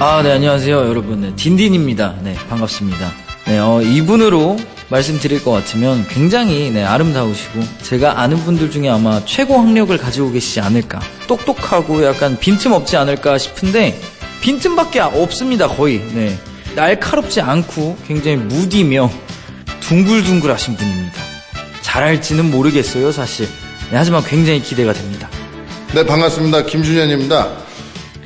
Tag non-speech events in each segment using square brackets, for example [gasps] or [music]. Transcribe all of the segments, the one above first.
아, 네, 안녕하세요, 여러분. 네, 딘딘입니다. 네, 반갑습니다. 네, 어, 이분으로 말씀드릴 것 같으면 굉장히 네, 아름다우시고 제가 아는 분들 중에 아마 최고 학력을 가지고 계시지 않을까. 똑똑하고 약간 빈틈 없지 않을까 싶은데 빈틈밖에 없습니다, 거의. 네. 날카롭지 않고 굉장히 무디며 둥글둥글하신 분입니다. 잘할지는 모르겠어요, 사실. 네, 하지만 굉장히 기대가 됩니다. 네, 반갑습니다. 김준현입니다.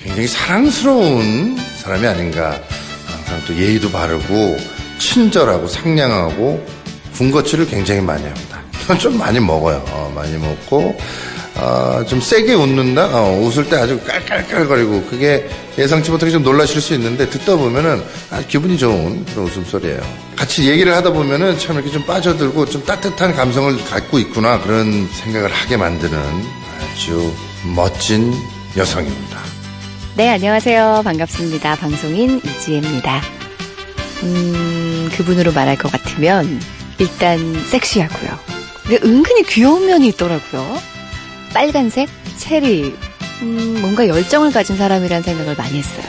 굉장히 사랑스러운 사람이 아닌가. 항상 또 예의도 바르고, 친절하고, 상냥하고, 군것질을 굉장히 많이 합니다. 좀 많이 먹어요. 어, 많이 먹고, 어, 좀 세게 웃는다? 어, 웃을 때 아주 깔깔깔거리고, 그게 예상치 못하게 좀 놀라실 수 있는데, 듣다 보면은 아주 기분이 좋은 그런 웃음소리예요. 같이 얘기를 하다 보면은 참 이렇게 좀 빠져들고, 좀 따뜻한 감성을 갖고 있구나, 그런 생각을 하게 만드는 아주 멋진 여성입니다. 네, 안녕하세요. 반갑습니다. 방송인 이지혜입니다. 음, 그분으로 말할 것 같으면 일단 섹시하고요. 근데 은근히 귀여운 면이 있더라고요. 빨간색, 체리, 음, 뭔가 열정을 가진 사람이라는 생각을 많이 했어요.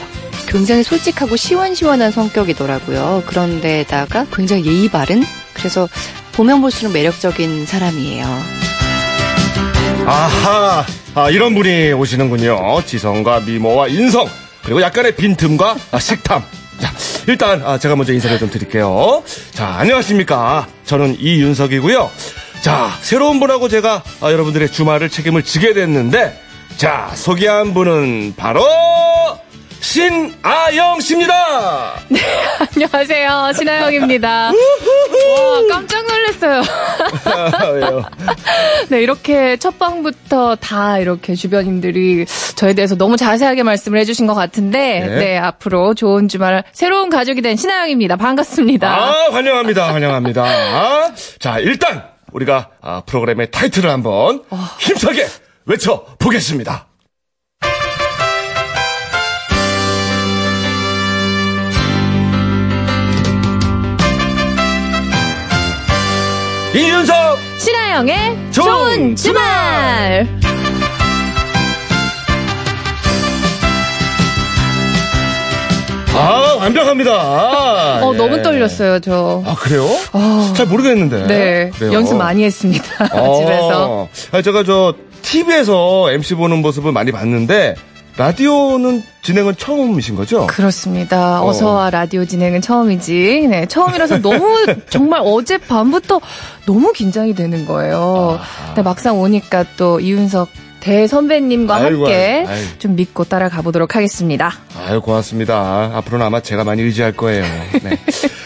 굉장히 솔직하고 시원시원한 성격이더라고요. 그런데다가 굉장히 예의 바른? 그래서 보면 볼수록 매력적인 사람이에요. 아하, 아, 이런 분이 오시는군요. 지성과 미모와 인성, 그리고 약간의 빈틈과 아, 식탐. 자, 일단 아, 제가 먼저 인사를 좀 드릴게요. 자, 안녕하십니까. 저는 이윤석이고요. 자, 새로운 분하고 제가 아, 여러분들의 주말을 책임을 지게 됐는데, 자, 소개한 분은 바로 신아영 씨입니다. 네, [laughs] 안녕하세요. 신하영입니다. 와, 깜짝 놀랐어요. 왜요? [laughs] 네, 이렇게 첫 방부터 다 이렇게 주변인들이 저에 대해서 너무 자세하게 말씀을 해주신 것 같은데, 네. 네, 앞으로 좋은 주말, 새로운 가족이 된 신하영입니다. 반갑습니다. 아, 환영합니다. 환영합니다. 아, 자, 일단 우리가 아, 프로그램의 타이틀을 한번 힘차게 외쳐 보겠습니다. 이윤석 신하영의 좋은 주말! 아 완벽합니다. 아, 어, 예. 너무 떨렸어요, 저. 아 그래요? 아. 잘 모르겠는데. 네, 그래요? 연습 많이 했습니다. [laughs] 어. 집에서. 아, 제가 저 TV에서 MC 보는 모습을 많이 봤는데 라디오는 진행은 처음이신 거죠? 그렇습니다. 어. 어서와 라디오 진행은 처음이지. 네, 처음이라서 너무 [laughs] 정말 어제 밤부터 너무 긴장이 되는 거예요. 근데 막상 오니까 또 이윤석 대 선배님과 아이고, 함께 아이고. 좀 믿고 따라가 보도록 하겠습니다. 아유 고맙습니다. 앞으로는 아마 제가 많이 의지할 거예요. 네.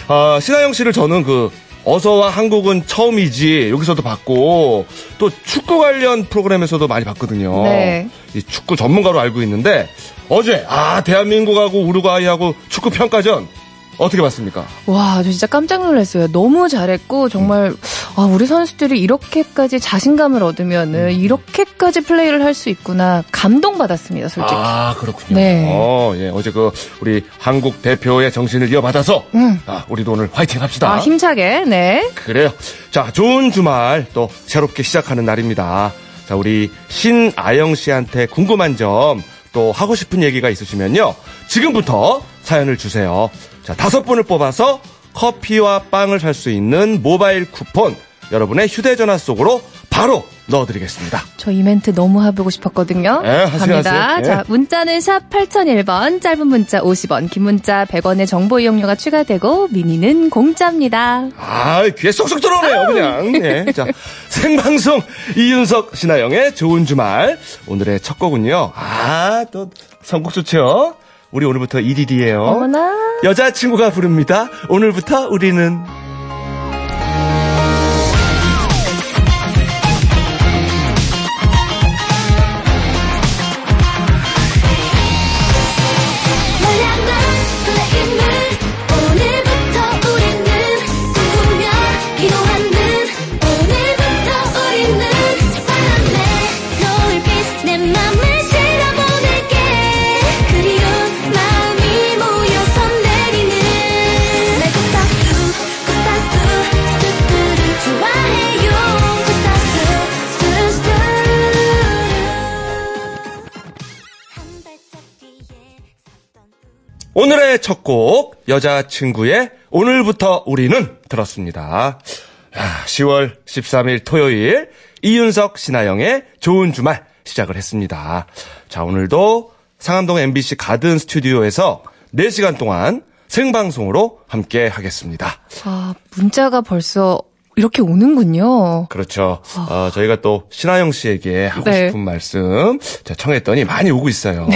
어, 신하영 씨를 저는 그 어서와 한국은 처음이지 여기서도 봤고 또 축구 관련 프로그램에서도 많이 봤거든요. 네. 이 축구 전문가로 알고 있는데 어제 아 대한민국하고 우루과이하고 축구 평가전 어떻게 봤습니까? 와, 저 진짜 깜짝 놀랐어요. 너무 잘했고 정말 아, 우리 선수들이 이렇게까지 자신감을 얻으면은 이렇게까지 플레이를 할 수 있구나 감동받았습니다, 솔직히. 아 그렇군요. 네. 어, 예, 어제 그 우리 한국 대표의 정신을 이어받아서 음. 아, 우리도 오늘 화이팅 합시다. 아, 힘차게. 네. 그래요. 자, 좋은 주말 또 새롭게 시작하는 날입니다. 자, 우리 신아영 씨한테 궁금한 점 또 하고 싶은 얘기가 있으시면요. 지금부터 사연을 주세요. 자, 다섯 분을 뽑아서 커피와 빵을 살 수 있는 모바일 쿠폰 여러분의 휴대전화 속으로 바로 넣어드리겠습니다. 저이 멘트 너무 해보고 싶었거든요. 네, 하세요, 갑니다. 하세요. 예. 자, 문자는 샵 8001번, 짧은 문자 50원, 긴 문자 100원의 정보 이용료가 추가되고, 미니는 공짜입니다. 아, 귀에 쏙쏙 들어오네요, 그냥. 네. 자, [laughs] 생방송 이윤석 신하영의 좋은 주말. 오늘의 첫 곡은요. 아, 또 선곡 좋죠? 우리 오늘부터 1일이에요. 어머나. 여자친구가 부릅니다. 오늘부터 우리는 첫 곡, 여자친구의 오늘부터 우리는 들었습니다. 아, 10월 13일 토요일, 이윤석, 신하영의 좋은 주말 시작을 했습니다. 자, 오늘도 상암동 MBC 가든 스튜디오에서 4시간 동안 생방송으로 함께 하겠습니다. 아, 문자가 벌써 이렇게 오는군요. 그렇죠. 어, 저희가 또 신하영 씨에게 하고 네. 싶은 말씀 자, 청했더니 많이 오고 있어요.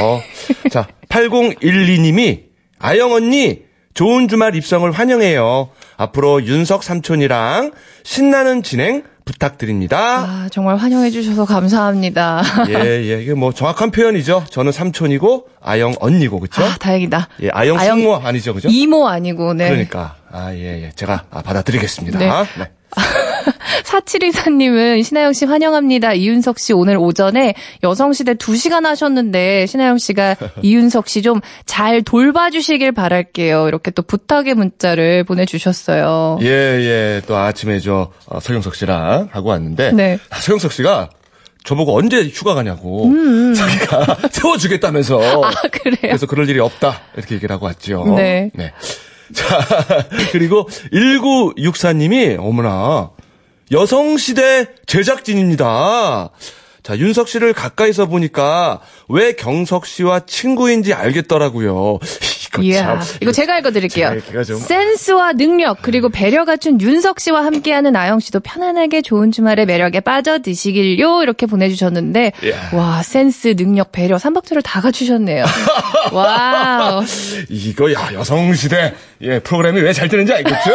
자, 8012님이 아영 언니 좋은 주말 입성을 환영해요. 앞으로 윤석 삼촌이랑 신나는 진행 부탁드립니다. 아, 정말 환영해 주셔서 감사합니다. [laughs] 예, 예. 이게 뭐 정확한 표현이죠. 저는 삼촌이고 아영 언니고 그렇죠? 아, 다행이다. 예, 아영 아영 숙모 아니죠, 그죠? 이모 아니고, 네. 그러니까 아, 예, 예. 제가 아, 받아드리겠습니다. 네. 네. [laughs] [laughs] 사칠이사님은 신하영 씨 환영합니다. 이윤석 씨 오늘 오전에 여성시대 2시간 하셨는데 신하영 씨가 [laughs] 이윤석 씨 좀 잘 돌봐주시길 바랄게요. 이렇게 또 부탁의 문자를 보내주셨어요. 예, 예. 또 아침에 저 어, 서영석 씨랑 하고 왔는데 네. 아, 서영석 씨가 저보고 언제 휴가 가냐고 음. 자기가 [laughs] 세워주겠다면서 아, 그래요? 그래서 그럴 일이 없다 이렇게 얘기를 하고 왔죠. 네. 자 그리고 1964님이 어머나 여성시대 제작진입니다. 자, 윤석 씨를 가까이서 보니까 왜 경석 씨와 친구인지 알겠더라고요. 이거. 이거 제가 읽어드릴게요. 제가 센스와 능력 그리고 배려 갖춘 윤석 씨와 함께하는 아영 씨도 편안하게 좋은 주말에 매력에 빠져 드시길요 이렇게 보내주셨는데 이야. 와 센스, 능력, 배려 삼박자를 다 갖추셨네요. [laughs] 와우. 이거 야 여성 시대 예 프로그램이 왜 잘 되는지 알겠죠?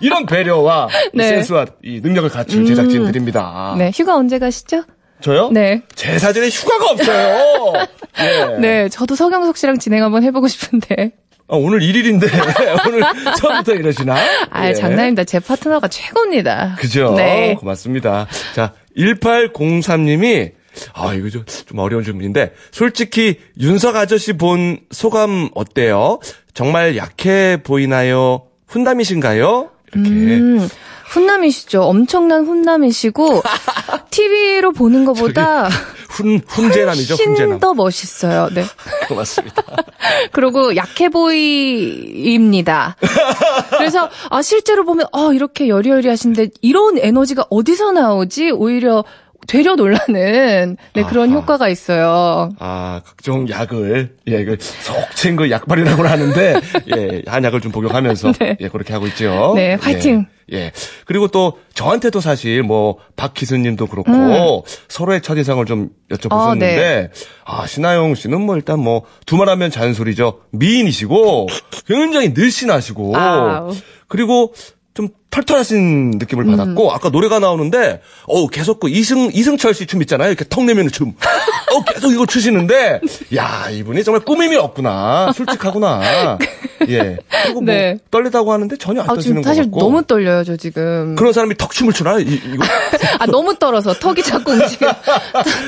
이런 배려와 이 [laughs] 네. 센스와 이 능력을 갖춘 제작진들입니다. 네, 휴가 언제 가시죠? 저요? 네. 제 사진에 휴가가 없어요. 예. [laughs] 네, 저도 서경석 씨랑 진행 한번 해보고 싶은데. 아, 오늘 1일인데 [laughs] 오늘 처음부터 이러시나? 아, 예. 장난입니다. 제 파트너가 최고입니다. 그죠? 네. 고맙습니다. 자, 1803님이 아, 이거 좀, 좀 어려운 질문인데, 솔직히, 윤석 아저씨 본 소감 어때요? 정말 약해 보이나요? 훈남이신가요? 이렇게. 음, 훈남이시죠. 엄청난 훈남이시고, [laughs] TV로 보는 것보다 훈, 훈제남이죠, 훈제남. 더 멋있어요. 네. [laughs] 고맙습니다. [laughs] 그리고 약해 보이입니다. 그래서 아 실제로 보면 어 이렇게 여리여리하신데 이런 에너지가 어디서 나오지? 오히려 되려 놀라는 네, 그런 아하. 효과가 있어요. 아, 각종 약을, 예, 이거 속 챙그 약발이라고는 하는데, [laughs] 예, 한약을 좀 복용하면서, 네. 예, 그렇게 하고 있죠. 네, 화이팅! 예, 예. 그리고 또, 저한테도 사실, 뭐, 박희순 님도 그렇고, 서로의 첫인상을 좀 여쭤보셨는데, 어, 네. 아, 신하영 씨는 뭐, 일단 뭐, 두말하면 잔소리죠. 미인이시고, 굉장히 늘씬하시고, 아우. 그리고, 좀 털털하신 느낌을 받았고 아까 노래가 나오는데 어 계속 그 이승 이승철 씨 춤 있잖아요 이렇게 턱 내미는 춤. [laughs] 어 계속 이거 추시는데 야 이분이 정말 꾸밈이 없구나 솔직하구나. [laughs] 예. 그리고 뭐 네. 떨리다고 하는데 전혀 안 아, 떨리는 지금 것 사실 같고. 너무 떨려요, 저 지금. 그런 사람이 턱 춤을 추나? 이, 이거 [laughs] 아, 너무 떨어서 턱이 자꾸 움직여.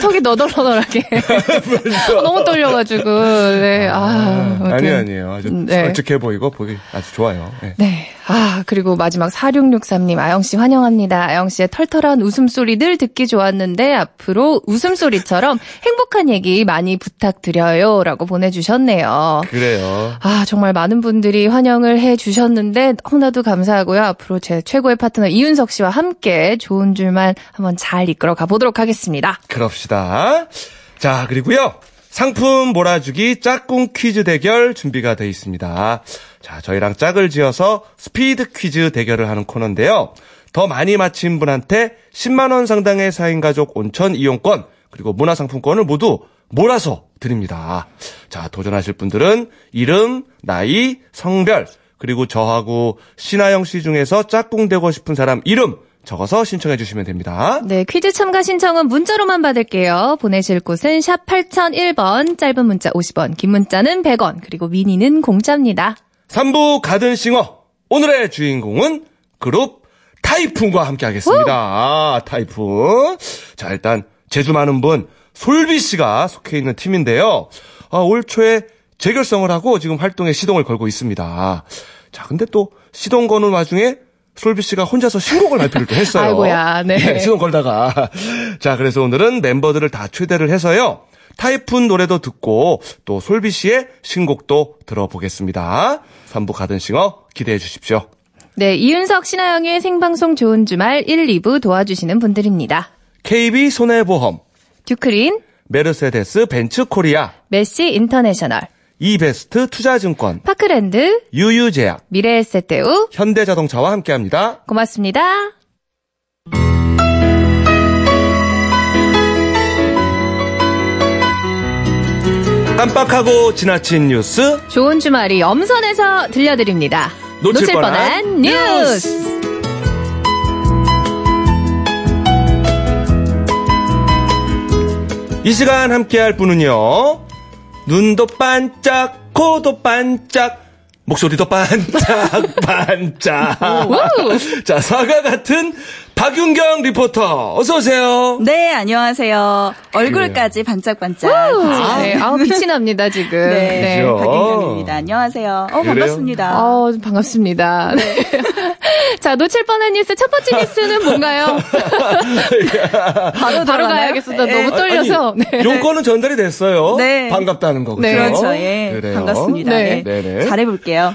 턱이 너덜너덜하게. 너무 떨려가지고, 네, 아. 아무튼. 아니 아니에요. 아주 네. 솔직해 보이고 보기 아주 좋아요. 예. 네. 아, 그리고 마지막 4663님, 아영씨 환영합니다. 아영씨의 털털한 웃음소리 늘 듣기 좋았는데, 앞으로 웃음소리처럼 행복한 얘기 많이 부탁드려요. 라고 보내주셨네요. 그래요. 아, 정말 많은 분들이 환영을 해 주셨는데, 너무나도 감사하고요. 앞으로 제 최고의 파트너 이윤석 씨와 함께 좋은 줄만 한번 잘 이끌어 가보도록 하겠습니다. 그럽시다. 자, 그리고요. 상품 몰아주기 짝꿍 퀴즈 대결 준비가 돼 있습니다. 자, 저희랑 짝을 지어서 스피드 퀴즈 대결을 하는 코너인데요. 더 많이 맞힌 분한테 10만원 상당의 4인 가족 온천 이용권, 그리고 문화상품권을 모두 몰아서 드립니다. 자, 도전하실 분들은 이름, 나이, 성별, 그리고 저하고 신하영 씨 중에서 짝꿍 되고 싶은 사람 이름 적어서 신청해 주시면 됩니다. 네, 퀴즈 참가 신청은 문자로만 받을게요. 보내실 곳은 샵 8001번, 짧은 문자 50원, 긴 문자는 100원, 그리고 미니는 공짜입니다. 3부 가든싱어. 오늘의 주인공은 그룹 타이푼과 함께 하겠습니다. 아, 타이푼. 자, 일단 제주 많은 분 솔비 씨가 속해 있는 팀인데요. 아, 올 초에 재결성을 하고 지금 활동에 시동을 걸고 있습니다. 자, 근데 또 시동 거는 와중에 솔비 씨가 혼자서 신곡을 발표를 또 [laughs] 했어요. 아이고야, 네. 시동 걸다가. 자, 그래서 오늘은 멤버들을 다 초대를 해서요. 타이푼 노래도 듣고 또 솔비 씨의 신곡도 들어보겠습니다. 3부 가든싱어 기대해 주십시오. 네, 이윤석, 신아영의 생방송 좋은 주말 1, 2부 도와주시는 분들입니다. KB 손해보험, 듀크린, 메르세데스 벤츠 코리아, 메시 인터내셔널, 이베스트 투자증권, 파크랜드, 유유제약, 미래에셋대우, 현대자동차와 함께합니다. 고맙습니다. 깜빡하고 지나친 뉴스 좋은 주말이 엄선해서 들려드립니다. 놓칠 뻔한 뉴스. 이 시간 함께할 분은요 눈도 반짝 코도 반짝 목소리도 반짝 [laughs] 반짝 자 사과 같은 박윤경 리포터 어서 오세요 네, 안녕하세요. 얼굴까지 반짝반짝. 네, 아우, 빛이 납니다, 지금. 네, 그죠? 박인경입니다. 안녕하세요. 어, 그래요? 반갑습니다. 어, 반갑습니다. 네. [laughs] 자, 놓칠 뻔한 뉴스 첫 번째 [laughs] 뉴스는 뭔가요? [laughs] 바로, 바로? 가야겠습니다. 네. 너무 떨려서. 아니, 네. 요거는 전달이 됐어요 네. 반갑다는 거 네. 그죠? 그렇죠. 예. 그래요. 반갑습니다. 네. 네. 네네. 잘해볼게요.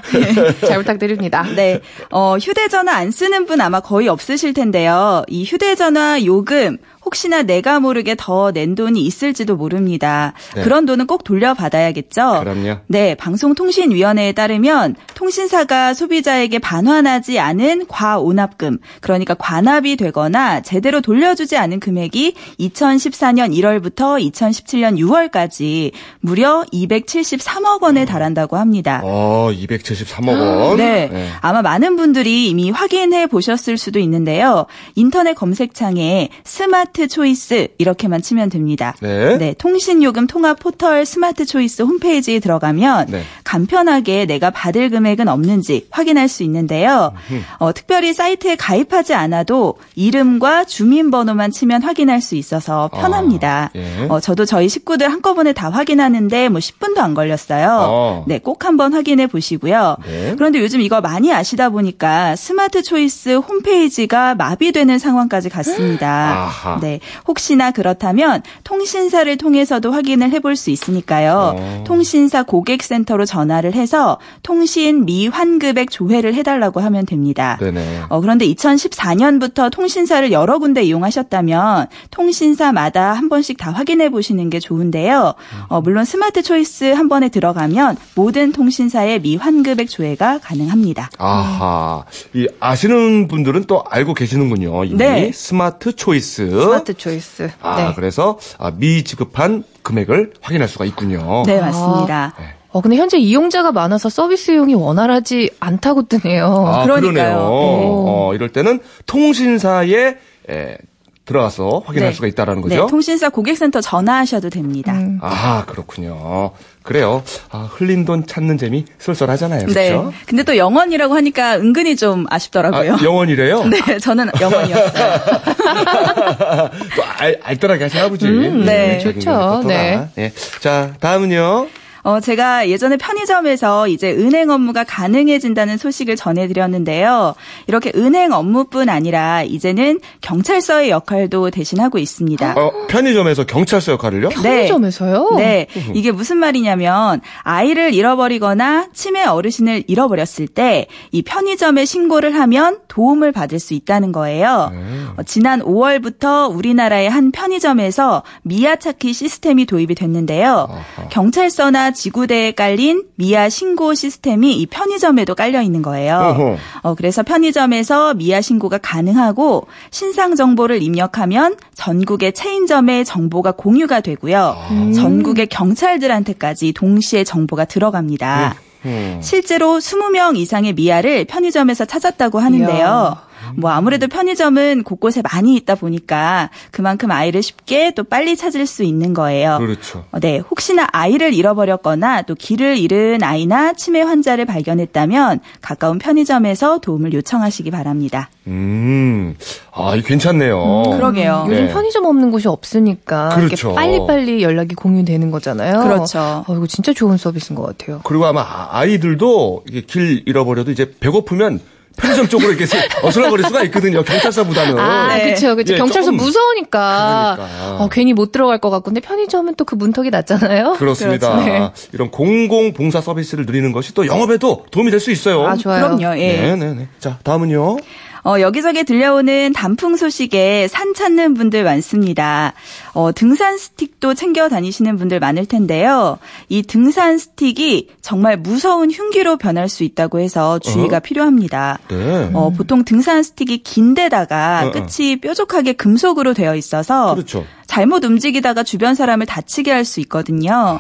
잘 부탁드립니다. 네. 어, 휴대전화 안 쓰는 분 아마 거의 없으실 텐데요. 이 휴대전화 요금, 혹시나 내가 모르게 더 낸 돈이 있을지도 모릅니다. 네. 그런 돈은 꼭 돌려받아야겠죠. 그럼요. 네, 방송통신위원회에 따르면 통신사가 소비자에게 반환하지 않은 과오납금, 그러니까 관합이 되거나 제대로 돌려주지 않은 금액이 2014년 1월부터 2017년 6월까지 무려 273억 원에 달한다고 합니다. 어 273억 원 네. 아마 많은 분들이 이미 확인해 보셨을 수도 있는데요. 인터넷 검색창에 스마트 초이스 이렇게만 치면 됩니다. 네. 통신요금 통합 포털 스마트 초이스 홈페이지에 들어가면 네. 간편하게 내가 받을 금액은 없는지 확인할 수 있는데요. 어, 특별히 사이트에 가입하지 않아도 이름과 주민번호만 치면 확인할 수 있어서 편합니다. 아, 예. 어, 저도 저희 식구들 한꺼번에 다 확인하는데 뭐 10분도 안 걸렸어요. 어. 네, 꼭 한번 확인해 보시고요. 네. 그런데 요즘 이거 많이 아시다 보니까 스마트 초이스 홈페이지가 마비되는 상황까지 갔습니다. 아하. 네, 혹시나 그렇다면 통신사를 통해서도 확인을 해볼 수 있으니까요. 어. 통신사 고객센터로 전 화를 해서 통신 미환급액 조회를 해달라고 하면 됩니다. 네네. 어, 그런데 2014년부터 통신사를 여러 군데 이용하셨다면 통신사마다 한 번씩 다 확인해 보시는 게 좋은데요. 어, 물론 스마트 초이스 한 번에 들어가면 모든 통신사의 미환급액 조회가 가능합니다. 아하. 이 아시는 분들은 또 알고 계시는군요. 이미 네. 스마트 초이스. 스마트 초이스. 아, 네. 그래서 아, 미지급한 금액을 확인할 수가 있군요. 네, 맞습니다. 어, 근데 현재 이용자가 많아서 서비스 이용이 원활하지 않다고 뜨네요. 아, [laughs] 그러니까요. 그러네요. 네. 어, 이럴 때는 통신사에 에, 들어가서 확인할 네. 수가 있다라는 네, 거죠. 통신사 고객센터 전화하셔도 됩니다. 아, 그렇군요. 그래요. 아, 흘린 돈 찾는 재미 쏠쏠하잖아요. 네. 그렇죠? 근데 또 영원이라고 하니까 은근히 좀 아쉽더라고요. 아, 영원이래요? [laughs] 네, 저는 영원이었어요. [laughs] 또 알, 알뜰하게 하시나 보지. 네. 좋죠. 네. 네. 자, 다음은요. 어, 제가 예전에 편의점에서 이제 은행 업무가 가능해진다는 소식을 전해드렸는데요. 이렇게 은행 업무뿐 아니라 이제는 경찰서의 역할도 대신하고 있습니다. 어, 편의점에서 경찰서 역할을요? 편의점에서요? 네. 이게 무슨 말이냐면 아이를 잃어버리거나 치매 어르신을 잃어버렸을 때 이 편의점에 신고를 하면 도움을 받을 수 있다는 거예요. 어, 지난 5월부터 우리나라의 한 편의점에서 미아 찾기 시스템이 도입이 됐는데요. 경찰서나 지구대에 깔린 미아 신고 시스템이 이 편의점에도 깔려 있는 거예요. 어, 그래서 편의점에서 미아 신고가 가능하고 신상 정보를 입력하면 전국의 체인점의 정보가 공유가 되고요. 전국의 경찰들한테까지 동시에 정보가 들어갑니다. 음. 실제로 20명 이상의 미아를 편의점에서 찾았다고 하는데요. 뭐 아무래도 편의점은 곳곳에 많이 있다 보니까 그만큼 아이를 쉽게 또 빨리 찾을 수 있는 거예요. 그렇죠. 어, 네, 혹시나 아이를 잃어버렸거나 또 길을 잃은 아이나 치매 환자를 발견했다면 가까운 편의점에서 도움을 요청하시기 바랍니다. 음, 아, 괜찮네요. 그러게요. 요즘 네. 편의점 없는 곳이 없으니까 그렇죠. 이렇게 빨리빨리 연락이 공유되는 거잖아요. 그렇죠. 어, 이거 진짜 좋은 서비스인 것 같아요. 그리고 아마 아- 아이들도 이게 길 잃어버려도 이제 배고프면 편의점 쪽으로 이렇게 어슬렁거릴 수가 있거든요. 경찰서보다는. 아, 네. 그쵸, 그쵸. 예, 경찰서 무서우니까. 그러니까. 어, 괜히 못 들어갈 것 같고. 근데 편의점은 또 그 문턱이 낮잖아요. 그렇습니다. 그렇죠. 네. 이런 공공 봉사 서비스를 누리는 것이 또 영업에도 도움이 될 수 있어요. 아, 좋아요. 그럼요. 예. 네 네 네. 자, 다음은요. 어, 여기저기 들려오는 단풍 소식에 산 찾는 분들 많습니다. 어, 등산 스틱도 챙겨 다니시는 분들 많을 텐데요. 이 등산 스틱이 정말 무서운 흉기로 변할 수 있다고 해서 주의가 필요합니다. 네. 어, 보통 등산 스틱이 긴데다가 어, 어. 끝이 뾰족하게 금속으로 되어 있어서 그렇죠. 잘못 움직이다가 주변 사람을 다치게 할 수 있거든요.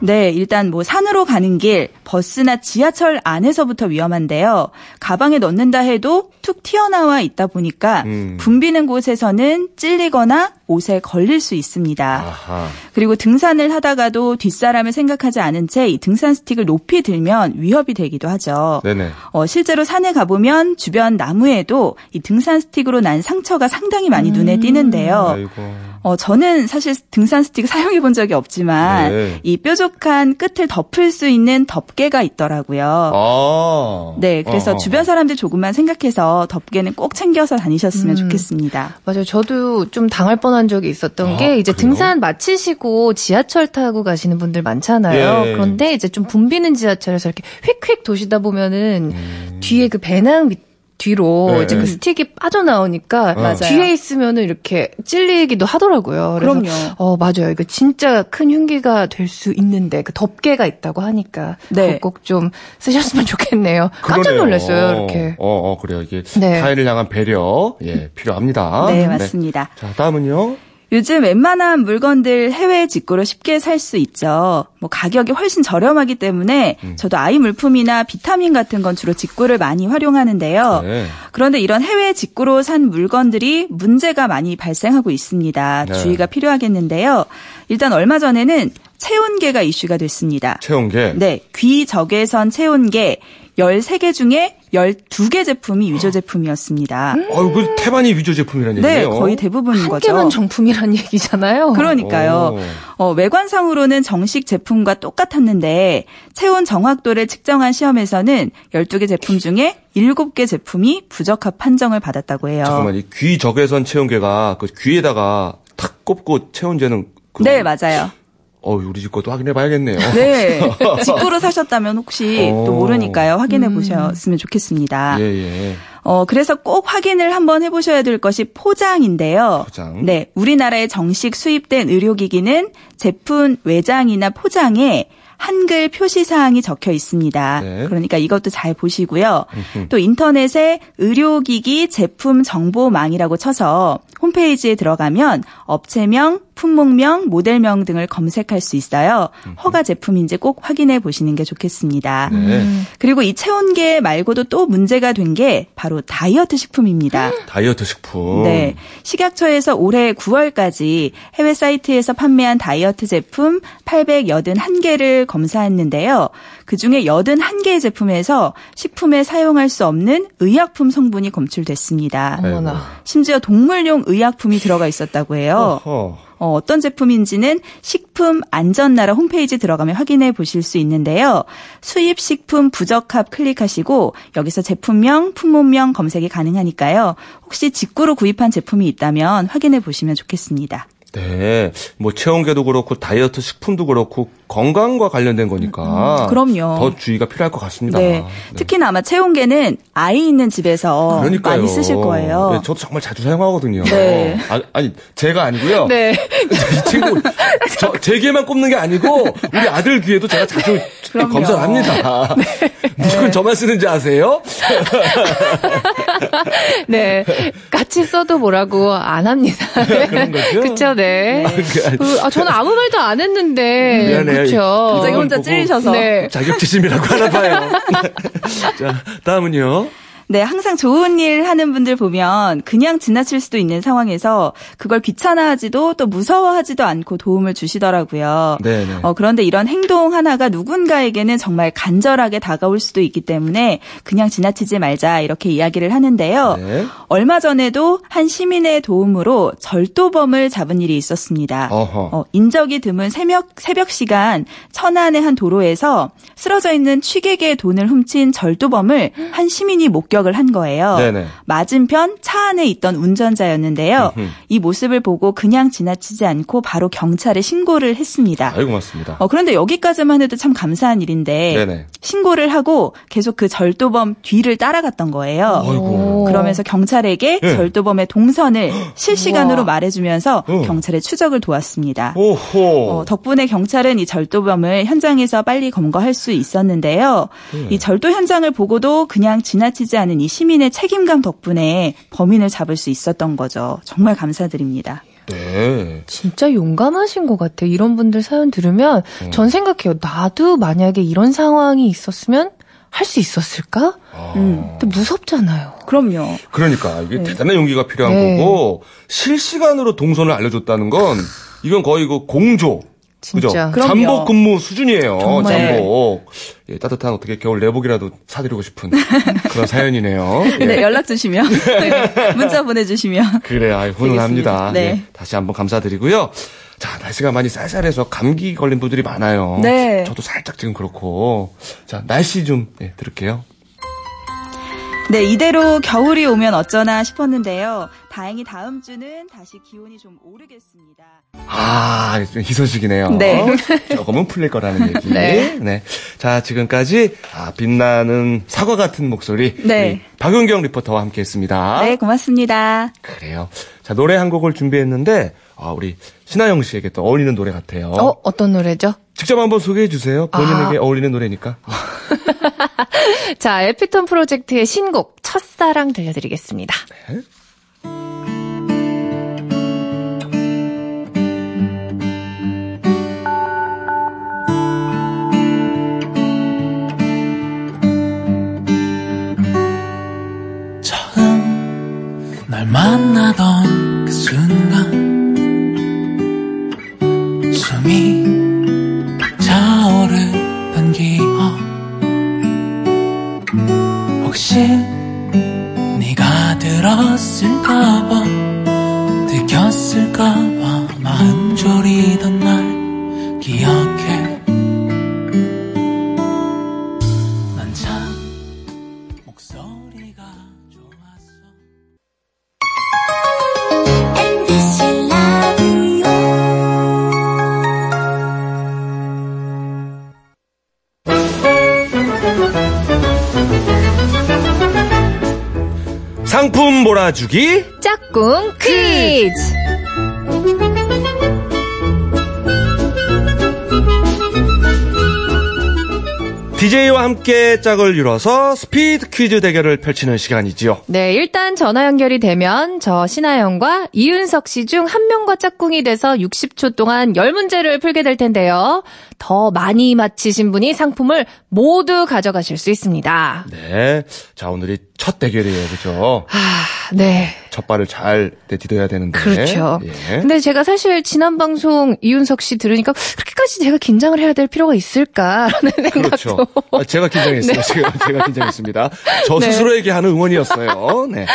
네, 일단 뭐 산으로 가는 길, 버스나 지하철 안에서부터 위험한데요. 가방에 넣는다 해도 툭 튀어나와 있다 보니까 음. 붐비는 곳에서는 찔리거나 옷에 걸릴 수 있습니다. 아하. 그리고 등산을 하다가도 뒷사람을 생각하지 않은 채 이 등산 스틱을 높이 들면 위협이 되기도 하죠. 네네. 어, 실제로 산에 가보면 주변 나무에도 이 등산 스틱으로 난 상처가 상당히 많이 눈에 띄는데요. 아이고. 어, 저는 사실 등산 스틱 사용해 본 적이 없지만 네. 이 뾰족한 끝을 덮을 수 있는 덮개가 있더라고요. 아. 네, 그래서 어, 어, 주변 어. 사람들 조금만 생각해서 덮개는 꼭 챙겨서 다니셨으면 좋겠습니다. 맞아요. 저도 좀 당할 뻔한 적이 있었던 아, 게 이제 그래요? 등산 마치시고 지하철 타고 가시는 분들 많잖아요. 예. 그런데 이제 좀 붐비는 지하철에서 이렇게 휙휙 도시다 보면은 음. 뒤에 그 배낭 밑 뒤로 네, 이제 네. 그 스틱이 빠져나오니까 맞아요. 뒤에 있으면은 이렇게 찔리기도 하더라고요. 그래서 그럼요. 어 맞아요. 이거 진짜 큰 흉기가 될 수 있는데 그 덮개가 있다고 하니까 네. 꼭좀 쓰셨으면 좋겠네요. 깜짝 그러네요. 놀랐어요. 이렇게. 어, 어, 그래요. 이게 네. 타인을 향한 배려, 예, 필요합니다. 네, 맞습니다. 자, 다음은요. 요즘 웬만한 물건들 해외 직구로 쉽게 살 수 있죠. 뭐 가격이 훨씬 저렴하기 때문에 음. 저도 아이 물품이나 비타민 같은 건 주로 직구를 많이 활용하는데요. 네. 그런데 이런 해외 직구로 산 물건들이 문제가 많이 발생하고 있습니다. 네. 주의가 필요하겠는데요. 일단 얼마 전에는 체온계가 이슈가 됐습니다. 체온계. 네, 귀 적외선 체온계 13개 중에 12개 제품이 위조 제품이었습니다. 어유 그 태반이 위조 제품이라는 네, 얘기예요. 거의 대부분인 한 거죠. 개만 정품이란 얘기잖아요. 그러니까요. 오. 어, 외관상으로는 정식 제품과 똑같았는데 체온 정확도를 측정한 시험에서는 12개 제품 중에 7개 제품이 부적합 판정을 받았다고 해요. 잠깐만, 이 귀 적외선 체온계가 그 귀에다가 탁 꼽고 체온재는 그 네, 맞아요. 어, 우리 집 것도 확인해 봐야겠네요. [laughs] 네. 직구로 사셨다면 혹시 오. 또 모르니까요. 확인해 보셨으면 좋겠습니다. 예, 예. 어, 그래서 꼭 확인을 한번 해보셔야 될 것이 포장인데요. 포장. 네. 우리나라에 정식 수입된 의료기기는 제품 외장이나 포장에 한글 표시 사항이 적혀 있습니다. 네. 그러니까 이것도 잘 보시고요. 또 인터넷에 의료기기 제품 정보망이라고 쳐서 홈페이지에 들어가면 업체명, 품목명, 모델명 등을 검색할 수 있어요. 허가 제품인지 꼭 확인해 보시는 게 좋겠습니다. 네. 그리고 이 체온계 말고도 또 문제가 된 게 바로 다이어트 식품입니다. [gasps] 다이어트 식품. 네. 식약처에서 올해 9월까지 해외 사이트에서 판매한 다이어트 제품 881개를 검사했는데요. 그 중에 81개의 제품에서 식품에 사용할 수 없는 의약품 성분이 검출됐습니다. 어머나. 심지어 동물용 의약품이 들어가 있었다고 해요. 어허. 어, 어떤 제품인지는 식품 안전나라 홈페이지 들어가면 확인해 보실 수 있는데요. 수입 식품 부적합 클릭하시고 여기서 제품명, 품목명 검색이 가능하니까요. 혹시 직구로 구입한 제품이 있다면 확인해 보시면 좋겠습니다. 네. 뭐 체온계도 그렇고 다이어트 식품도 그렇고 건강과 관련된 거니까. 음, 그럼요. 더 주의가 필요할 것 같습니다. 네. 특히나 아마 체온계는 아이 있는 집에서 그러니까요. 많이 쓰실 거예요. 네, 저도 정말 자주 사용하거든요. 네. 아, 아니, 제가 아니고요. 네. [laughs] 이 친구, 저, 제 귀에만 꼽는 게 아니고, 우리 아들 귀에도 제가 자주. 검사를 합니다. 무조건 저만 쓰는지 아세요? [laughs] 네. 같이 써도 뭐라고 안 합니다. 그런 거죠? [laughs] 그쵸, 네. 아, 저는 아무 말도 안 했는데. 미안해요. 그쵸. 갑자기 혼자 찔리셔서. 네. 자격지심이라고 하나 봐요. [laughs] 자, 다음은요. 네, 항상 좋은 일 하는 분들 보면 그냥 지나칠 수도 있는 상황에서 그걸 비판하지도 또 무서워하지도 않고 도움을 주시더라고요. 네네. 어, 그런데 이런 행동 하나가 누군가에게는 정말 간절하게 다가올 수도 있기 때문에 그냥 지나치지 말자 이렇게 이야기를 하는데요. 네. 얼마 전에도 한 시민의 도움으로 절도범을 잡은 일이 있었습니다. 어허. 어, 인적이 드문 새벽, 새벽 시간 천안의 한 도로에서 쓰러져 있는 취객의 돈을 훔친 절도범을 한 시민이 목격 을 한 거예요. 네네. 맞은편 차 안에 있던 운전자였는데요. 음흠. 이 모습을 보고 그냥 지나치지 않고 바로 경찰에 신고를 했습니다. 아이고 고맙습니다. 어, 그런데 여기까지만 해도 참 감사한 일인데 네네. 신고를 하고 계속 그 절도범 뒤를 따라갔던 거예요. 아이고. 그러면서 경찰에게 예. 절도범의 동선을 [gasps] 실시간으로 말해주면서 어. 경찰의 추적을 도왔습니다. 오호. 어, 덕분에 경찰은 이 절도범을 현장에서 빨리 검거할 수 있었는데요. 네. 이 절도 현장을 보고도 그냥 지나치지 않은 이 시민의 책임감 덕분에 범인을 잡을 수 있었던 거죠. 정말 감사드립니다. 네. 진짜 용감하신 것 같아요. 이런 분들 사연 들으면 음. 전 생각해요. 나도 만약에 이런 상황이 있었으면 할 수 있었을까? 아. 음. 근데 무섭잖아요. 그럼요. 그러니까 이게 대단한 용기가 필요한 네. 거고 실시간으로 동선을 알려줬다는 건 이건 거의 그 공조. 그죠? 진짜. 그럼요. 잠복 근무 수준이에요. 정말. 잠복. 예, 따뜻한 어떻게 겨울 내복이라도 사드리고 싶은 [laughs] 그런 사연이네요. 예. 네, 연락 주시면 네, [laughs] 문자 보내주시면 그래, 아이, 훈훈합니다. 네. 예, 다시 한번 감사드리고요. 자, 날씨가 많이 쌀쌀해서 감기 걸린 분들이 많아요. 네. 저도 살짝 지금 그렇고. 자, 날씨 좀 예, 들을게요. 네, 이대로 겨울이 오면 어쩌나 싶었는데요. 다행히 다음 주는 다시 기온이 좀 오르겠습니다. 아, 좀 희소식이네요. 네. 조금은 풀릴 거라는 얘기. [laughs] 네. 자, 지금까지 아, 빛나는 사과 같은 목소리. 네. 박윤경 리포터와 함께 했습니다. 네, 고맙습니다. 그래요. 자, 노래 한 곡을 준비했는데, 아, 우리 신하영 씨에게 또 어울리는 노래 같아요. 어, 어떤 노래죠? 직접 한번 소개해 주세요. 본인에게 아. 어울리는 노래니까. [laughs] 자, 에피톤 프로젝트의 신곡 첫사랑 들려드리겠습니다. 처 음날 만나던 그 순간 숨이 차오르던 기억 혹시 네가 들었을까봐 상품 몰아주기. 짝꿍 퀴즈! DJ와 함께 짝을 이뤄서 스피드 퀴즈 대결을 펼치는 시간이지요. 네, 일단 전화 연결이 되면 저 신하영과 이윤석 씨 중 한 명과 짝꿍이 돼서 60초 동안 10문제를 풀게 될 텐데요. 더 많이 맞히신 분이 상품을 모두 가져가실 수 있습니다. 네. 자, 오늘이 첫 대결이에요. 그죠? 아, 네. 첫 발을 잘 내디뎌야 되는데. 그렇죠. 예. 근데 제가 사실 지난 방송 이윤석 씨 들으니까 그렇게까지 제가 긴장을 해야 될 필요가 있을까라는 [laughs] 생각도. 그렇죠. 아, 제가 긴장했어요. 제가, 제가 긴장했습니다. 저 네. 스스로에게 하는 응원이었어요. 네.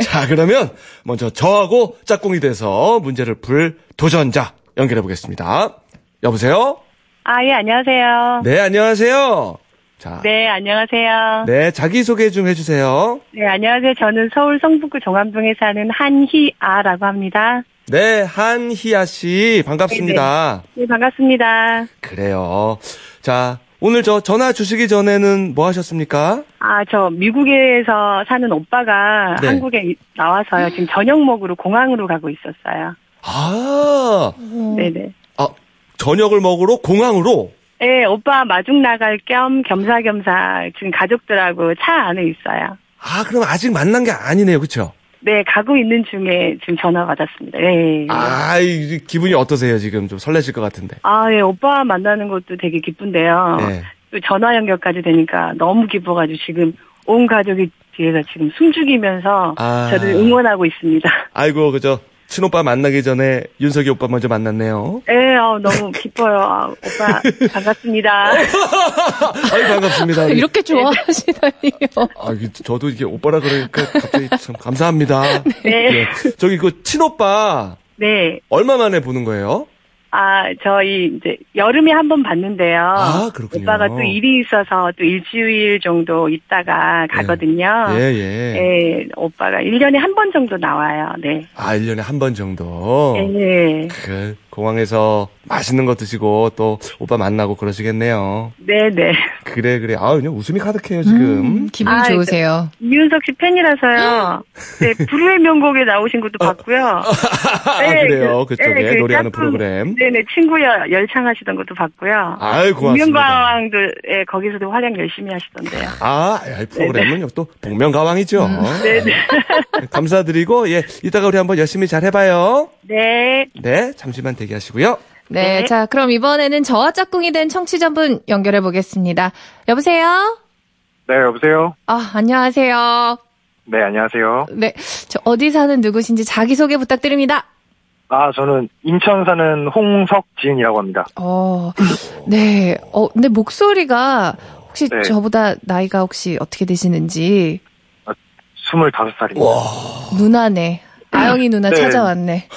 자, 그러면 먼저 저하고 짝꿍이 돼서 문제를 풀 도전자 연결해 보겠습니다. 여보세요? 아, 예, 안녕하세요. 네, 안녕하세요. 자. 네, 안녕하세요. 네, 자기소개 좀 해주세요. 네, 안녕하세요. 저는 서울 성북구 종암동에 사는 한희아라고 합니다. 네, 한희아 씨, 반갑습니다. 네, 반갑습니다. 그래요. 자, 오늘 저 전화 주시기 전에는 뭐 하셨습니까? 아, 저 미국에서 사는 오빠가 네. 한국에 이- 나와서요. 지금 저녁 먹으러 공항으로 가고 있었어요. 아, 네네. 아, 저녁을 먹으러 공항으로? 네, 오빠 마중 나갈 겸 겸사겸사 지금 가족들하고 차 안에 있어요. 아, 그럼 아직 만난 게 아니네요, 그쵸? 네, 가고 있는 중에 지금 전화 받았습니다. 네. 아, 이 기분이 어떠세요, 지금? 좀 설레실 것 같은데. 아, 예, 오빠 만나는 것도 되게 기쁜데요. 네. 또 전화 연결까지 되니까 너무 기뻐가지고 지금 온 가족이 뒤에서 지금 숨죽이면서 아. 저를 응원하고 있습니다. 아이고, 그죠. 친오빠 만나기 전에 윤석이 오빠 먼저 만났네요. 네, 어, 너무 기뻐요. 아, 오빠, 반갑습니다. [laughs] 아유, 반갑습니다. 우리- 이렇게 좋아하시다니요. 아, 이게 저도 이게 오빠라 그러니까 갑자기 참 감사합니다. 네. 예. 저기 그 친오빠 네. 얼마 만에 보는 거예요? 아, 저희 이제 여름에 한 번 봤는데요. 아, 그렇군요. 오빠가 또 일이 있어서 또 일주일 정도 있다가 가거든요. 예, 예. 네, 오빠가 1년에 한 번 정도 나와요. 네. 아, 1년에 한 번 정도. 네. 그 공항에서 맛있는 거 드시고 또 오빠 만나고 그러시겠네요. 네, 네. 그래 그래. 아 그냥 웃음이 가득해요 지금. 음, 기분이 아, 좋으세요. 이윤석 씨 팬이라서요. [laughs] 네, 불후의 명곡에 나오신 것도 봤고요. [laughs] 아, 그래요 그 쪽에 네, 그 노래하는 짝꿍, 프로그램. 네 네, 친구야 열창하시던 것도 봤고요. 아이 고맙습니다. 복면가왕도, 예, 거기서도 활약 열심히 하시던데요. 아, 야, 프로그램은 또 복면가왕이죠. 네네. [laughs] 감사드리고 예 이따가 우리 한번 열심히 잘 해 봐요. 네. 네 잠시만 대기하시고요. 네, 네. 자, 그럼 이번에는 저와 짝꿍이 된 청취자분 연결해 보겠습니다. 여보세요? 네, 여보세요? 아, 안녕하세요. 네, 안녕하세요. 네, 저 어디 사는 누구신지 자기소개 부탁드립니다. 아, 저는 인천 사는 홍석진이라고 합니다. 어, 네, 어, 근데 목소리가 혹시 네. 저보다 나이가 혹시 어떻게 되시는지 25살입니다. 누나네. 아영이 누나 네. 찾아왔네.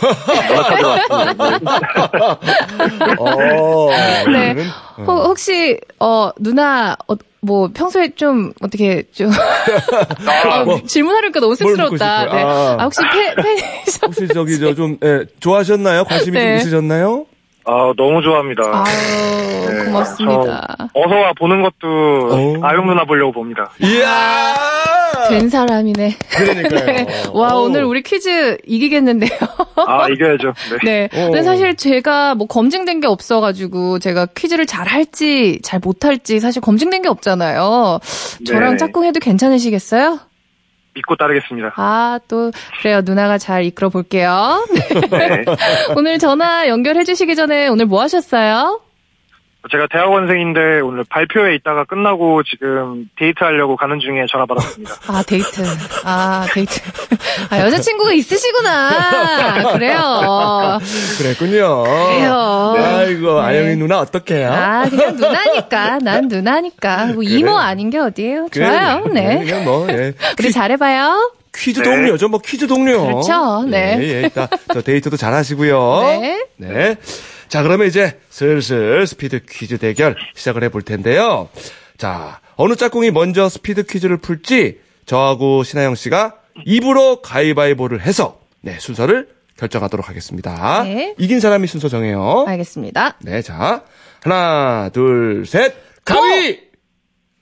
어, 네. 오늘은, 혹- 혹시 어 누나 어, 뭐 평소에 좀 어떻게 좀 아, 뭐, 질문하려니까 너무 쑥스럽다. 네. 아. 아, 혹시 팬 팬이셔? 혹시 저기 저 좀 예, 좋아하셨나요? 관심이 좀 네. 있으셨나요? 아, 너무 좋아합니다. 아유 네, 고맙습니다. 저 어서와 보는 것도 어. 아영 누나 보려고 봅니다. 이야. 된 사람이네. 그러니까요. [laughs] 네. 와 어. 오늘 우리 퀴즈 이기겠는데요. 아, [laughs] 이겨야죠. 네. 네. 어. 근데 사실 제가 뭐 검증된 게 없어가지고 제가 퀴즈를 잘 할지 잘 못할지 사실 검증된 게 없잖아요. 저랑 네. 짝꿍해도 괜찮으시겠어요? 믿고 따르겠습니다. 아, 또, 그래요. 누나가 잘 이끌어 볼게요. [laughs] 네. 오늘 전화 연결해 주시기 전에 오늘 뭐 하셨어요? 제가 대학원생인데 오늘 발표회 있다가 끝나고 지금 데이트 하려고 가는 중에 전화 받았습니다. [laughs] 아, 데이트. 아, 데이트. 아, 여자친구가 있으시구나. 그래요. 그랬군요. 그래요. 아이고 네. 아영이 누나 어떡해요? 아, 그냥 누나니까. 난 누나니까. 뭐 이모 그래. 아닌 게 어디예요? 그래, 좋아요. 네. 그냥 뭐 예. 우리 잘해봐요. 퀴즈 네. 동료죠. 뭐 퀴즈 동료. 그렇죠. 네. 예, 예. 일단 저 데이트도 잘 하시고요. 네. 네. 자, 그러면 이제 슬슬 스피드 퀴즈 대결 시작을 해볼 텐데요. 자, 어느 짝꿍이 먼저 스피드 퀴즈를 풀지 저하고 신아영 씨가 입으로 가위바위보를 해서 네, 순서를 결정하도록 하겠습니다. 네. 이긴 사람이 순서 정해요. 알겠습니다. 네, 자. 하나, 둘, 셋. 가위!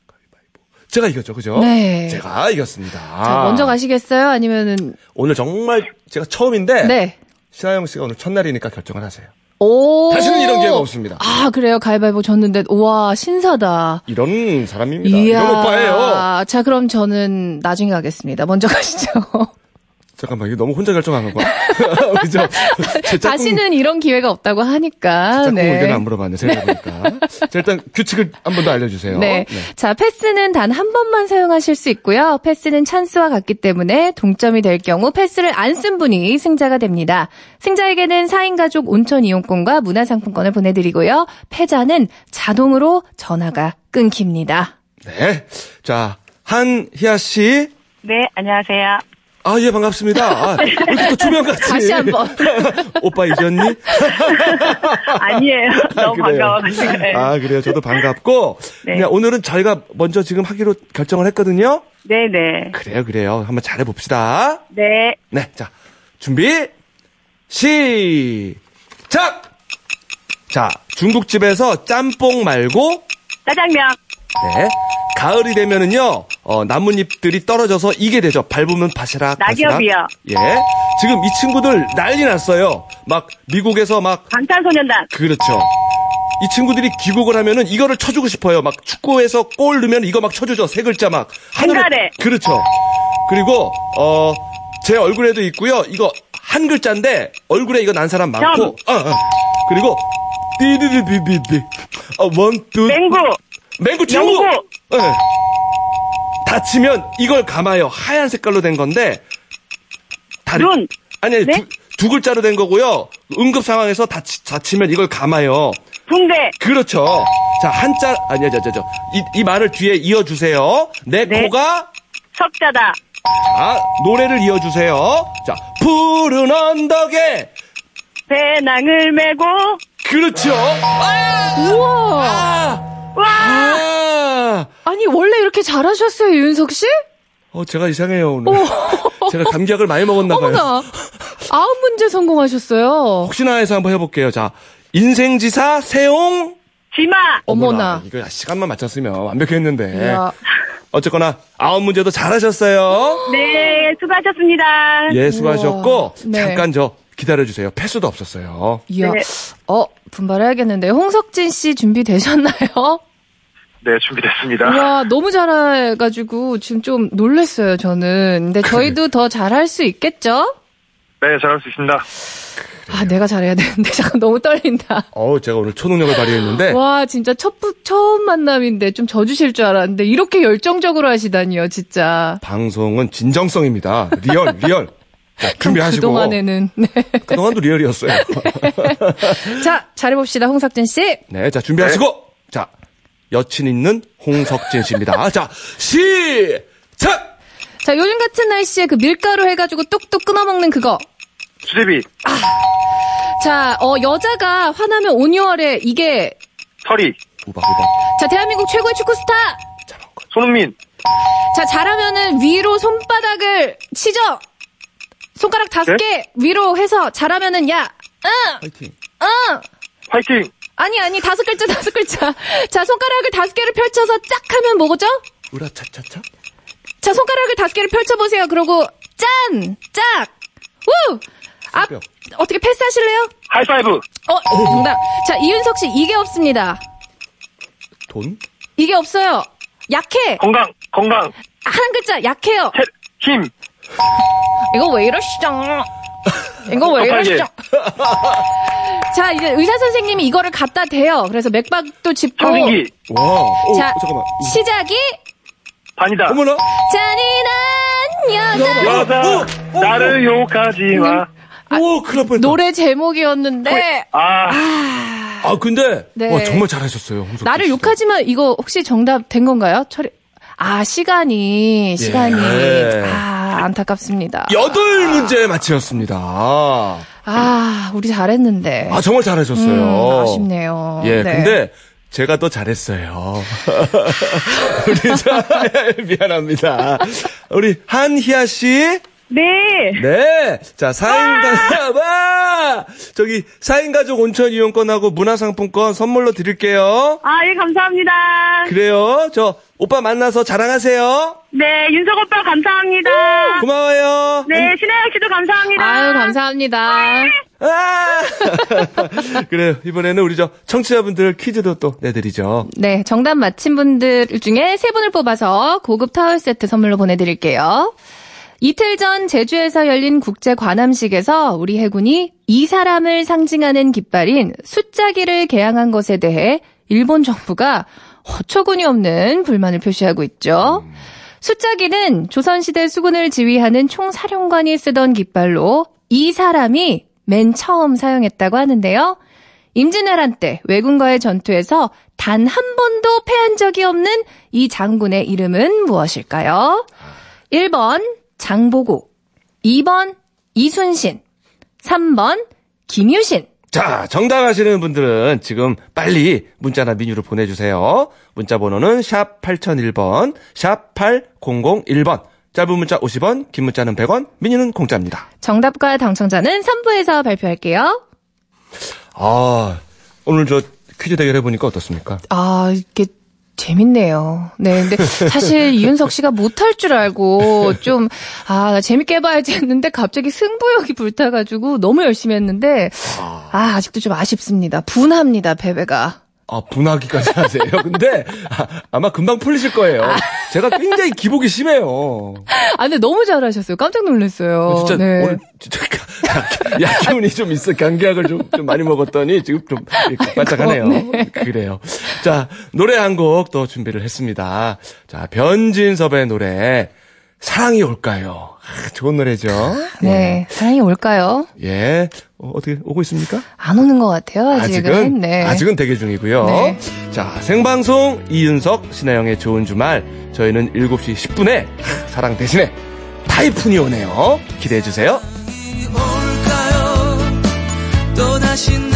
가위바위보. 제가 이겼죠, 그죠? 네. 제가 이겼습니다. 자, 먼저 가시겠어요? 아니면은, 오늘 정말 제가 처음인데 네. 신하영 씨가 오늘 첫날이니까 결정을 하세요. 오. 다시는 이런 기회가 없습니다. 아, 그래요. 가위바위보 졌는데, 우와, 신사다. 이런 사람입니다. 이런 오빠예요. 자, 그럼 저는 나중에 가겠습니다. 먼저 [laughs] 가시죠. 잠깐만, 이거 너무 혼자 결정하는 거야? 그죠? 제 짝꿍, 다시는 이런 기회가 없다고 하니까. 짝꿍 네. 의견 안 물어봤네, 생각해보니까. 자, 일단 규칙을 한 번 더 알려주세요. 네. 자, 패스는 단 한 번만 사용하실 수 있고요. 패스는 찬스와 같기 때문에 동점이 될 경우 패스를 안 쓴 분이 승자가 됩니다. 승자에게는 4인 가족 온천 이용권과 문화상품권을 보내드리고요. 패자는 자동으로 전화가 끊깁니다. 네. 자, 한희아 씨. 네, 안녕하세요. 아, 예, 반갑습니다. 아, [laughs] 왜 이렇게 또 조명같이. 다시 한 번. [laughs] 오빠 잊었니? [laughs] 아니에요. 너무 그래요. 반가워가지고. 네. 아, 그래요. 저도 반갑고. 네. 오늘은 저희가 먼저 지금 하기로 결정을 했거든요. 네네. 그래요, 그래요. 한번 잘해봅시다. 네. 네, 자, 준비, 시작! 자, 중국집에서 짬뽕 말고, 짜장면. 네, 가을이 되면은요, 어, 나뭇잎들이 떨어져서 이게 되죠. 밟으면 바시락, 바시락. 낙엽이요. 예. 지금 이 친구들 난리 났어요. 막, 미국에서 막, 방탄소년단. 그렇죠. 이 친구들이 귀국을 하면은 이거를 쳐주고 싶어요. 막 축구에서 골 넣으면 이거 막 쳐주죠. 세 글자 막. 하늘에- 한가래. 그렇죠. 그리고, 어, 제 얼굴에도 있고요. 이거 한 글자인데 얼굴에 이거 난 사람 많고. 어, 어. 그리고, 띠디디디디디. 어, one, two. 맹구. 맹구 친구! 영구. 네. 다치면 이걸 감아요. 하얀 색깔로 된 건데. 다리, 눈. 아니, 아니, 네? 두, 두 글자로 된 거고요. 응급 상황에서 다치, 다치면 이걸 감아요. 붕대. 그렇죠. 자, 한자, 아니야, 저, 저, 저. 이, 이 말을 뒤에 이어주세요. 내 네. 코가, 석자다. 아, 노래를 이어주세요. 자, 푸른 언덕에, 배낭을 메고. 그렇죠. 우와. 아, 와! 아. 잘하셨어요, 윤석 씨? 어, 제가 이상해요, 오늘. [laughs] 제가 감기약을 많이 먹었나 봐요. 어머나. 아홉 문제 성공하셨어요. 혹시나 해서 한번 해볼게요. 자, 인생지사, 세용. 지마. 어머나. 이거 시간만 맞췄으면 완벽했는데. 이야. 어쨌거나, 아홉 문제도 잘하셨어요. 네, 수고하셨습니다. 예, 수고하셨고, 우와. 네. 잠깐 저, 기다려주세요. 패스도 없었어요. 이야. 네. 어, 분발해야겠는데. 홍석진 씨 준비 되셨나요? 네, 준비됐습니다. 와, 너무 잘해가지고 지금 좀 놀랬어요, 저는. 근데 저희도 더 잘할 수 있겠죠? 네, 잘할 수 있습니다. 아, 내가 잘해야 되는데. [laughs] 잠깐 너무 떨린다. 어우, 제가 오늘 초능력을 발휘했는데, 와, 진짜 첫, 부- 처음 만남인데 좀 져주실 줄 알았는데 이렇게 열정적으로 하시다니요, 진짜. 방송은 진정성입니다. real, real. 자, 준비하시고. 그동안에는. 네. 그동안도 real이었어요. [laughs] 자, 잘해봅시다, 홍석진 씨. 네, 자, 준비하시고. 자, 여친 있는 홍석진 씨입니다. 자, 시작! 자, 요즘 같은 날씨에 그 밀가루 해가지고 뚝뚝 끊어먹는 그거. 수제비, 자, 어, 여자가 화나면 온유월에 이게, 서리, 우박, 우박. 자, 대한민국 최고의 축구 스타! 손흥민, 자, 잘하면은 위로 손바닥을 치죠! 손가락 다섯 네? 개 위로 해서 잘하면은 야, 응! 파이팅. 응! 화이팅! 아니, 아니, 다섯 글자, 다섯 글자. 자, 손가락을 다섯 개를 펼쳐서 짝 하면 뭐죠? 우라차차차? 자, 손가락을 다섯 개를 펼쳐 보세요. 그러고, 짠! 짝! 우! 앞, 새벽. 어떻게 패스하실래요? 하이파이브, 어, 정답. 자, 이윤석 씨, 이게 없습니다. 돈? 이게 없어요. 약해. 건강, 건강, 한 글자, 약해요. 태, 힘, 이거 왜 이러시죠? 이거 왜. 이러시죠? 자, 이제 의사 선생님이 이거를 갖다 대요. 그래서 맥박도 짚고. 청진기, 와. 오, 자, 잠깐만. 시작이 반이다. 어머나? 잔인한 여자. 여자, 나를 욕하지 마. 오, 큰일 날 뻔했다. 노래 제목이었는데 아, 아, 근데, 네. 와, 정말 잘하셨어요. 홍석진 나를 씨. 욕하지만 이거 혹시 정답 된 건가요? 처리. 아 시간이 시간이 예. 아 안타깝습니다. 여덟 문제 마치셨습니다. 아, 아 우리 잘했는데. 정말 잘하셨어요. 음, 아쉽네요. 예, 네. 근데 제가 더 잘했어요. [laughs] 우리 자, 미안합니다. 우리 한희아 씨. 네. 네. 자, 4인 가족, 와! 저기, 4인 가족 온천 이용권하고 문화상품권 선물로 드릴게요. 아, 예, 감사합니다. 그래요. 저, 오빠 만나서 자랑하세요. 네, 윤석 오빠 감사합니다. 고마워요. 네, 신혜영 씨도 감사합니다. 아유 감사합니다. 아! [laughs] 그래요. 이번에는 우리 저 청취자분들 퀴즈도 또 내드리죠. 네 정답 맞힌 분들 중에 세 분을 뽑아서 고급 타월 세트 선물로 보내드릴게요. 이틀 전 제주에서 열린 국제 관함식에서 우리 해군이 이 사람을 상징하는 깃발인 숫자기를 개항한 것에 대해 일본 정부가 어처구니 없는 불만을 표시하고 있죠. 숫자기는 조선시대 수군을 지휘하는 총사령관이 쓰던 깃발로 이 사람이 맨 처음 사용했다고 하는데요. 임진왜란 때 왜군과의 전투에서 단 한 번도 패한 적이 없는 이 장군의 이름은 무엇일까요? 1번 장보고, 2번 이순신, 3번 김유신. 자, 정답 아시는 분들은 지금 빨리 문자나 미니로 보내주세요. 문자 번호는 샵 8001번, 샵 8001번. 짧은 문자 50원, 긴 문자는 100원, 미니는 공짜입니다. 정답과 당첨자는 3부에서 발표할게요. 아, 오늘 저 퀴즈 대결 해보니까 어떻습니까? 아, 이게 재밌네요. 네, 근데 [laughs] 사실 이윤석 씨가 못할 줄 알고 좀, 아, 나 재밌게 해봐야지 했는데 갑자기 승부욕이 불타가지고 너무 열심히 했는데, 아, 아직도 좀 아쉽습니다. 분합니다, 베베가. 아, 분하기까지 하세요. 근데 아, 마 금방 풀리실 거예요. 제가 굉장히 기복이 심해요. 아, 근데 너무 잘하셨어요. 깜짝 놀랐어요. 진짜 네. 오늘 진짜 약- 약기운이 좀 있어. 감기약을 좀, 좀 많이 먹었더니 지금 좀 반짝하네요. 그래요. 자, 노래 한 곡 또 준비를 했습니다. 자, 변진섭의 노래 사랑이 올까요? 아, 좋은 노래죠. 네, 사랑이 올까요? 예. 어, 떻게 오고 있습니까? 안 오는 것 같아요, 아직은. 네. 아직은 대기 중이고요. 네. 자, 생방송 이윤석, 신하영의 좋은 주말. 저희는 7시 10분에 사랑 대신에 타이푼이 오네요. 기대해 주세요. 올까요? 또 다시 내